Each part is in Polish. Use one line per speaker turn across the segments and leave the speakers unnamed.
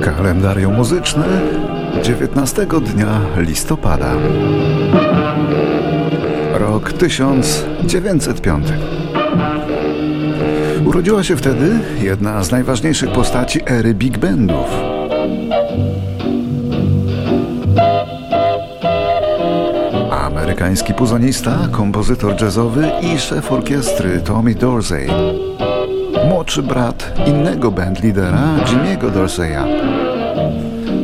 Kalendarium muzyczne 19 dnia listopada. Rok 1905. Urodziła się wtedy jedna z najważniejszych postaci ery big bandów. Amerykański puzonista, kompozytor jazzowy i szef orkiestry Tommy Dorsey. Młodszy brat innego bandlidera Jimmy'ego Dorseya.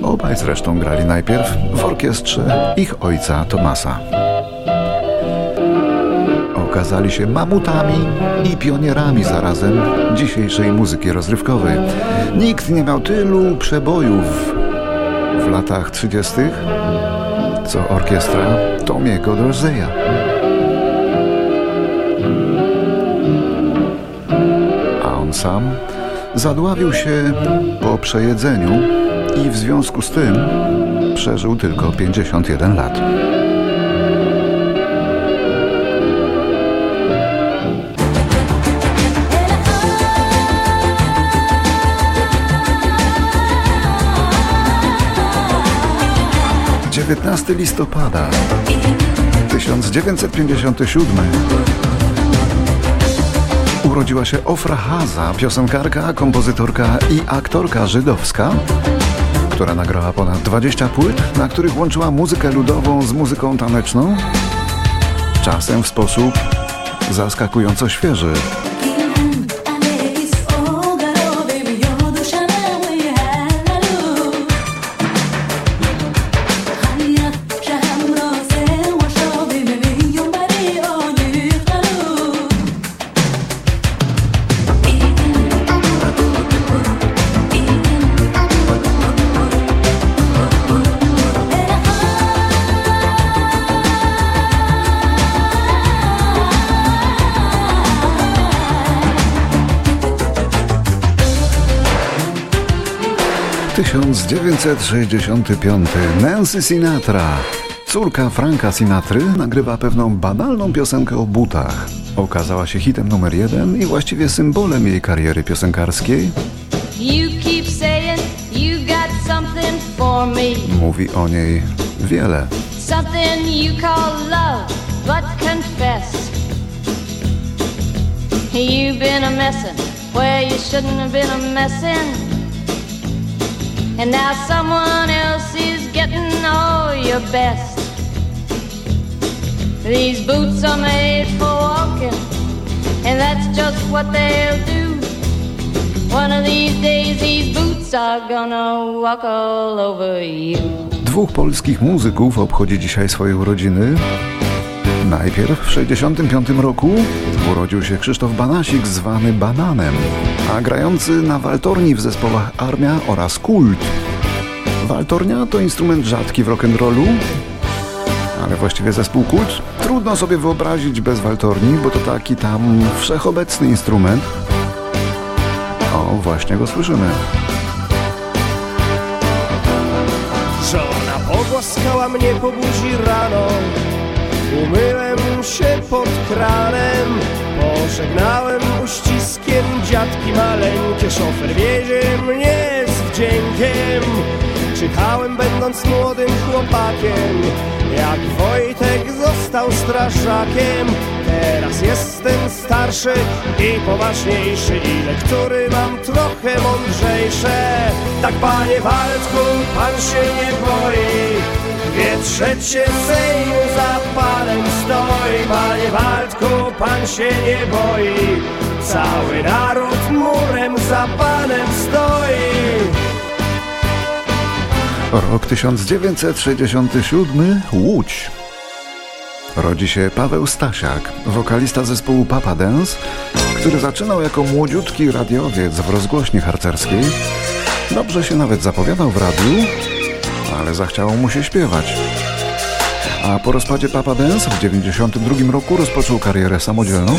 Obaj zresztą grali najpierw w orkiestrze ich ojca Tomasa okazali się mamutami i pionierami zarazem dzisiejszej muzyki rozrywkowej. Nikt nie miał tylu przebojów w latach 30. co orkiestra Tomiego Dorzeja. Sam zadławił się po przejedzeniu i w związku z tym przeżył tylko 51 lat. 19 listopada 1957 urodziła się Ofra Haza, piosenkarka, kompozytorka i aktorka żydowska, która nagrała ponad 20 płyt, na których łączyła muzykę ludową z muzyką taneczną, czasem w sposób zaskakująco świeży. 1965 Nancy Sinatra, córka Franka Sinatry, nagrywa pewną banalną piosenkę o butach. Okazała się hitem numer jeden i właściwie symbolem jej kariery piosenkarskiej. Mówi o niej wiele. Something you call love, but confess. You've been a messin' where you shouldn't have been a messin'. And now someone else is getting all your best. These boots are made for walking, and that's just what they'll do. One of these days these boots are gonna walk all over you. Dwóch polskich muzyków obchodzi dzisiaj swoje urodziny. Najpierw w 1965 roku urodził się Krzysztof Banasik, zwany Bananem, a grający na waltorni w zespołach Armia oraz Kult. Waltornia to instrument rzadki w rock'n'rollu, ale właściwie zespół Kult trudno sobie wyobrazić bez waltorni, bo to taki tam wszechobecny instrument. O, właśnie go słyszymy.
Żona pogłaskała mnie po buzi rano Umyłem się pod kranem Pożegnałem uściskiem dziadki maleńkie. Szofer wiezie mnie z wdziękiem. Czytałem będąc młodym chłopakiem Jak Wojtek został strażakiem Teraz jestem starszy i poważniejszy I lektury mam trochę mądrzejsze. Tak panie Waldku, pan się nie boi Dwie trzecie Sejmu za panem stoi. Panie Waldku, pan się nie boi. Cały naród murem za panem stoi.
Rok 1967 Łódź. Rodzi się Paweł Stasiak, wokalista zespołu Papa Dance, który zaczynał jako młodziutki radiowiec w rozgłośni harcerskiej. Dobrze się nawet zapowiadał w radiu, ale zachciało mu się śpiewać. A po rozpadzie Papa Dance w 1992 roku rozpoczął karierę samodzielną.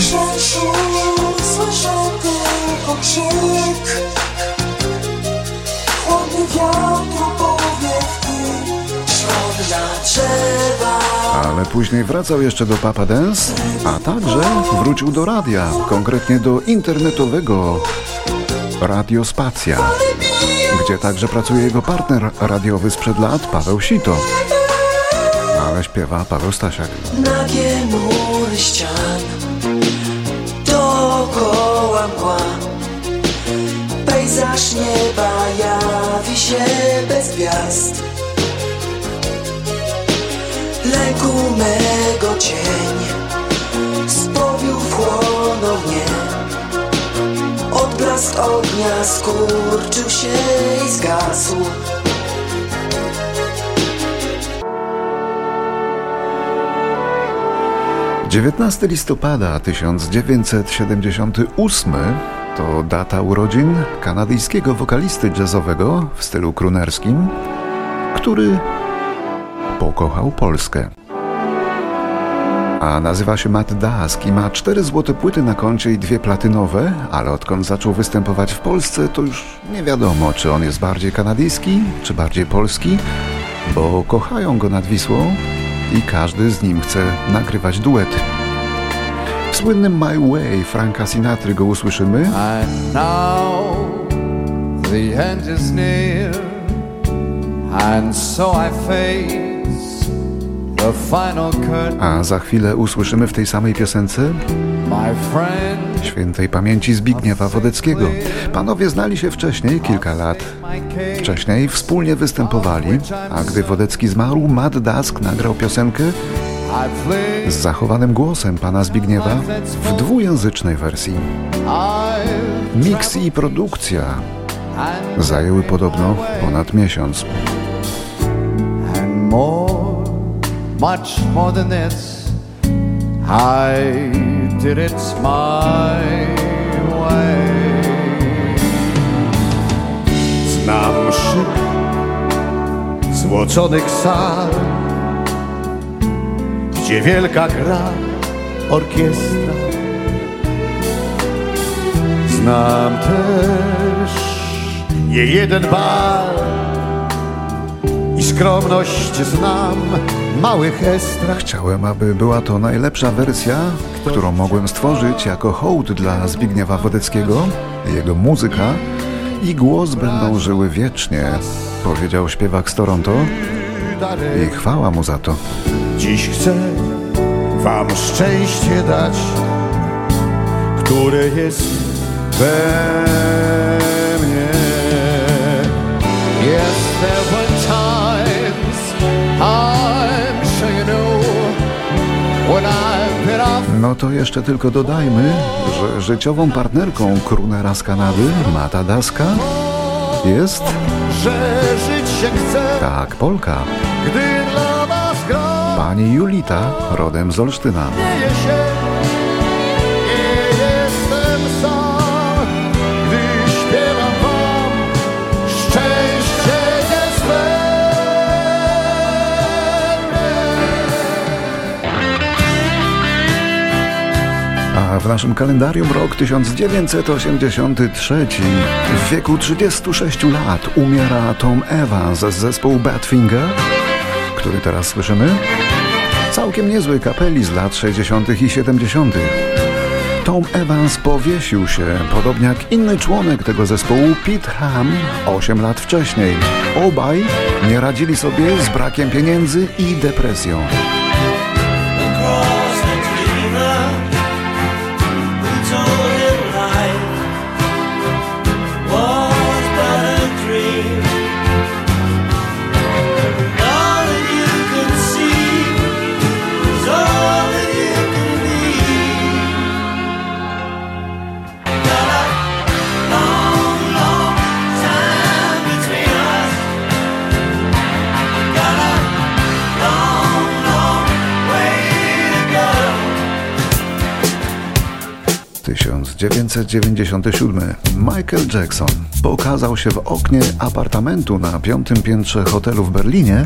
Ale później wracał jeszcze do Papa Dance, a także wrócił do radia, konkretnie do internetowego Radiospacja, gdzie także pracuje jego partner radiowy sprzed lat, Paweł Sito. Ale śpiewa Paweł Stasiak.
Nagie mury ścian, dookoła mgła, pejzaż nieba jawi się bez gwiazd. Lęku mego cień spowił wchłonął mnie. Odblask ognia skurczył się i zgasł.
19 listopada 1978 to data urodzin kanadyjskiego wokalisty jazzowego w stylu krunerskim, który pokochał Polskę. A nazywa się Matt Dask i ma cztery złote płyty na koncie i dwie platynowe, ale odkąd zaczął występować w Polsce, to już nie wiadomo, czy on jest bardziej kanadyjski, czy bardziej polski, bo kochają go nad Wisłą i każdy z nim chce nagrywać duety. W słynnym My Way Franka Sinatry go usłyszymy.
And now the end is near, and so I curtain.
A za chwilę usłyszymy w tej samej piosence świętej pamięci Zbigniewa Wodeckiego. Panowie znali się wcześniej, kilka lat wcześniej, wspólnie występowali, a gdy Wodecki zmarł, Matt Dask nagrał piosenkę z zachowanym głosem pana Zbigniewa w dwujęzycznej wersji. Miks i produkcja zajęły podobno ponad miesiąc.
Much more than this. I did it my way.
Znam szyb złoconych sal, gdzie wielka gra orkiestra. Znam też nie jeden bal i skromność znam małych estrach.
Chciałem, aby była to najlepsza wersja, którą mogłem stworzyć jako hołd dla Zbigniewa Wodeckiego. Jego muzyka i głos będą żyły wiecznie, powiedział śpiewak z Toronto i chwała mu za to.
Dziś chcę wam szczęście dać, które jest we mnie.
Yes,
No to jeszcze tylko dodajmy, że życiową partnerką krunera z Kanady, Mata Daska, jest
Że żyć się chce,
tak Polka,
gdy dla was gra.
pani Julita, rodem z Olsztyna. W naszym kalendarium rok 1983. W wieku 36 lat umiera Tom Evans z zespołu Badfinger, który teraz słyszymy. Całkiem niezły kapeli z lat 60. i 70. Tom Evans powiesił się, podobnie jak inny członek tego zespołu, Pete Ham, 8 lat wcześniej. Obaj nie radzili sobie z brakiem pieniędzy i depresją. 1997 Michael Jackson pokazał się w oknie apartamentu na piątym piętrze hotelu w Berlinie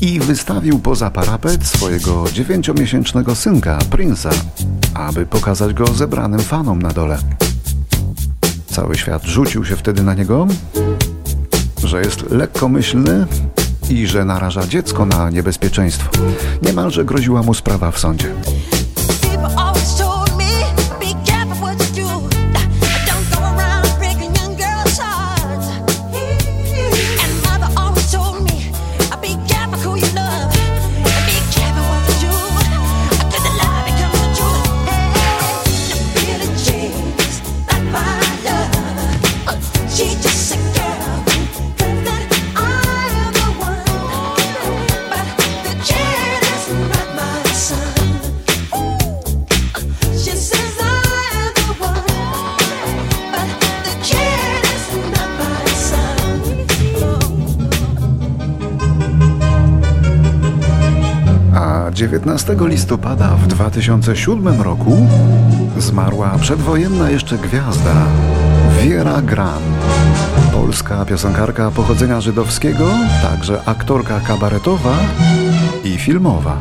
i wystawił poza parapet swojego dziewięciomiesięcznego synka, Prince'a, aby pokazać go zebranym fanom na dole. Cały świat rzucił się wtedy na niego, że jest lekkomyślny, i że naraża dziecko na niebezpieczeństwo. Niemalże groziła mu sprawa w sądzie. 19 listopada w 2007 roku zmarła przedwojenna jeszcze gwiazda Wiera Gran. Polska piosenkarka pochodzenia żydowskiego, także aktorka kabaretowa i filmowa.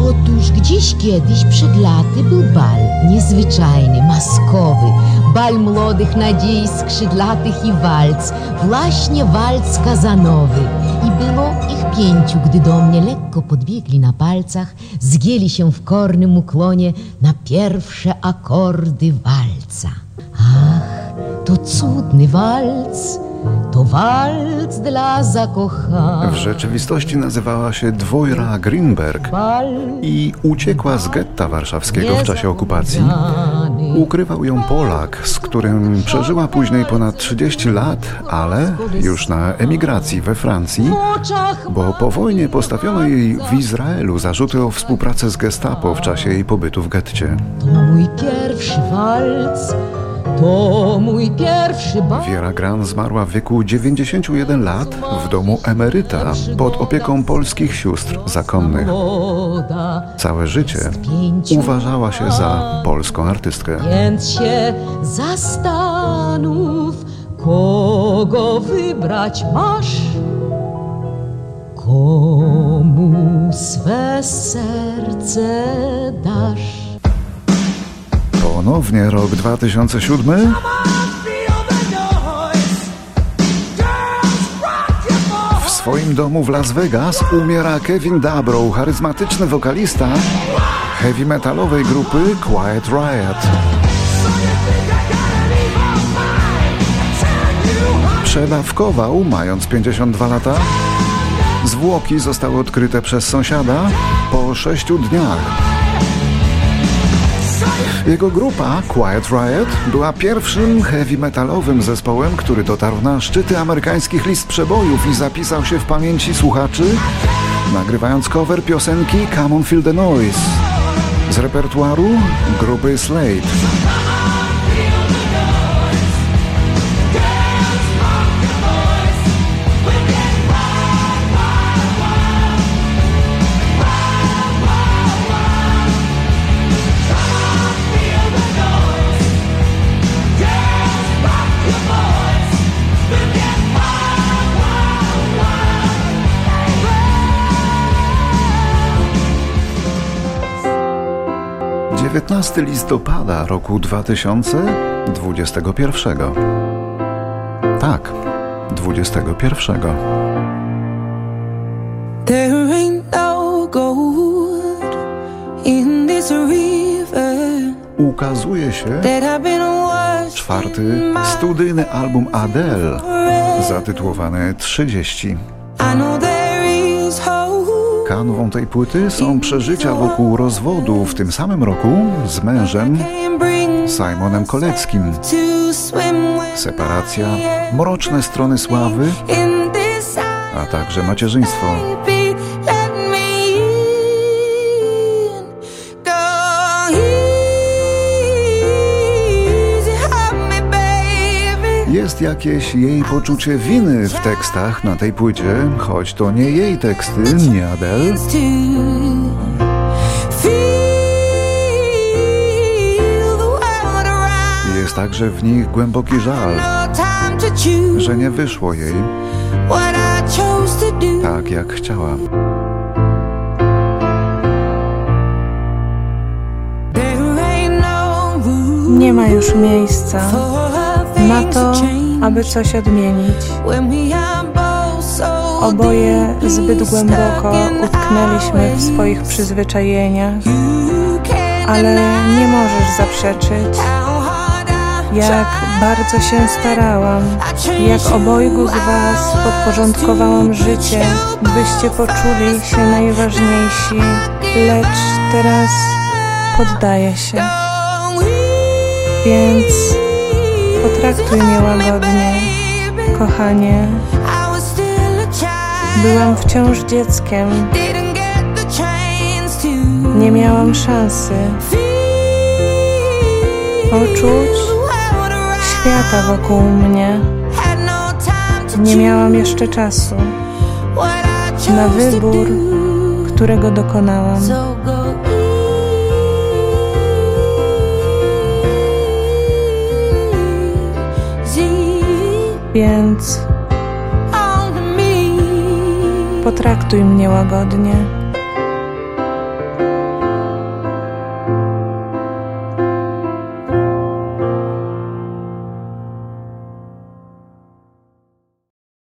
Otóż gdzieś kiedyś przed laty był bal niezwyczajny, maskowy, bal młodych nadziei skrzydlatych i walc, właśnie walc kazanowy. I było ich pięciu, gdy do mnie lekko podbiegli na palcach, zgięli się w kornym ukłonie na pierwsze akordy walca. Ach, to cudny walc, to walc dla zakochanych.
W rzeczywistości nazywała się Dwojra Greenberg i uciekła z getta warszawskiego w czasie okupacji. Ukrywał ją Polak, z którym przeżyła później ponad 30 lat, ale już na emigracji we Francji, bo po wojnie postawiono jej w Izraelu zarzuty o współpracę z gestapo w czasie jej pobytu w getcie.
To mój pierwszy walc, to mój pierwszy bal.
Wiera Gran zmarła w wieku 91 lat w domu emeryta pod opieką polskich sióstr zakonnych. Całe życie uważała się za polską artystkę.
Więc się zastanów, kogo wybrać masz. Komu swe serce dasz.
Ponownie rok 2007
Feel the noise. Girls, rock your boat.
W swoim domu w Las Vegas umiera Kevin Dabrow, charyzmatyczny wokalista heavy metalowej grupy Quiet Riot. Przedawkował, mając 52 lata. Zwłoki zostały odkryte przez sąsiada po sześciu dniach. Jego grupa Quiet Riot była pierwszym heavy metalowym zespołem, który dotarł na szczyty amerykańskich list przebojów i zapisał się w pamięci słuchaczy, nagrywając cover piosenki Come on Feel the Noise z repertuaru grupy Slade. Dziewiętnasty listopada roku 2021. Tak, 21.
There ain't no gold in this river
Ukazuje się czwarty studyjny album Adele zatytułowany 30. Kanwą tej płyty są przeżycia wokół rozwodu w tym samym roku z mężem Simonem Koleckim. Separacja, mroczne strony sławy, a także macierzyństwo. Jest jakieś jej poczucie winy w tekstach na tej płycie, choć to nie jej teksty, nie Adele. Jest także w nich głęboki żal, że nie wyszło jej tak, jak chciała.
Nie ma już miejsca na to, aby coś odmienić. Oboje zbyt głęboko utknęliśmy w swoich przyzwyczajeniach, ale nie możesz zaprzeczyć, jak bardzo się starałam, jak obojgu z Was podporządkowałam życie, byście poczuli się najważniejsi, lecz teraz poddaję się. Więc potraktuj mnie łagodnie, kochanie. Byłam wciąż dzieckiem, nie miałam szansy poczuć świata wokół mnie. Nie miałam jeszcze czasu na wybór, którego dokonałam. Więc potraktuj mnie łagodnie.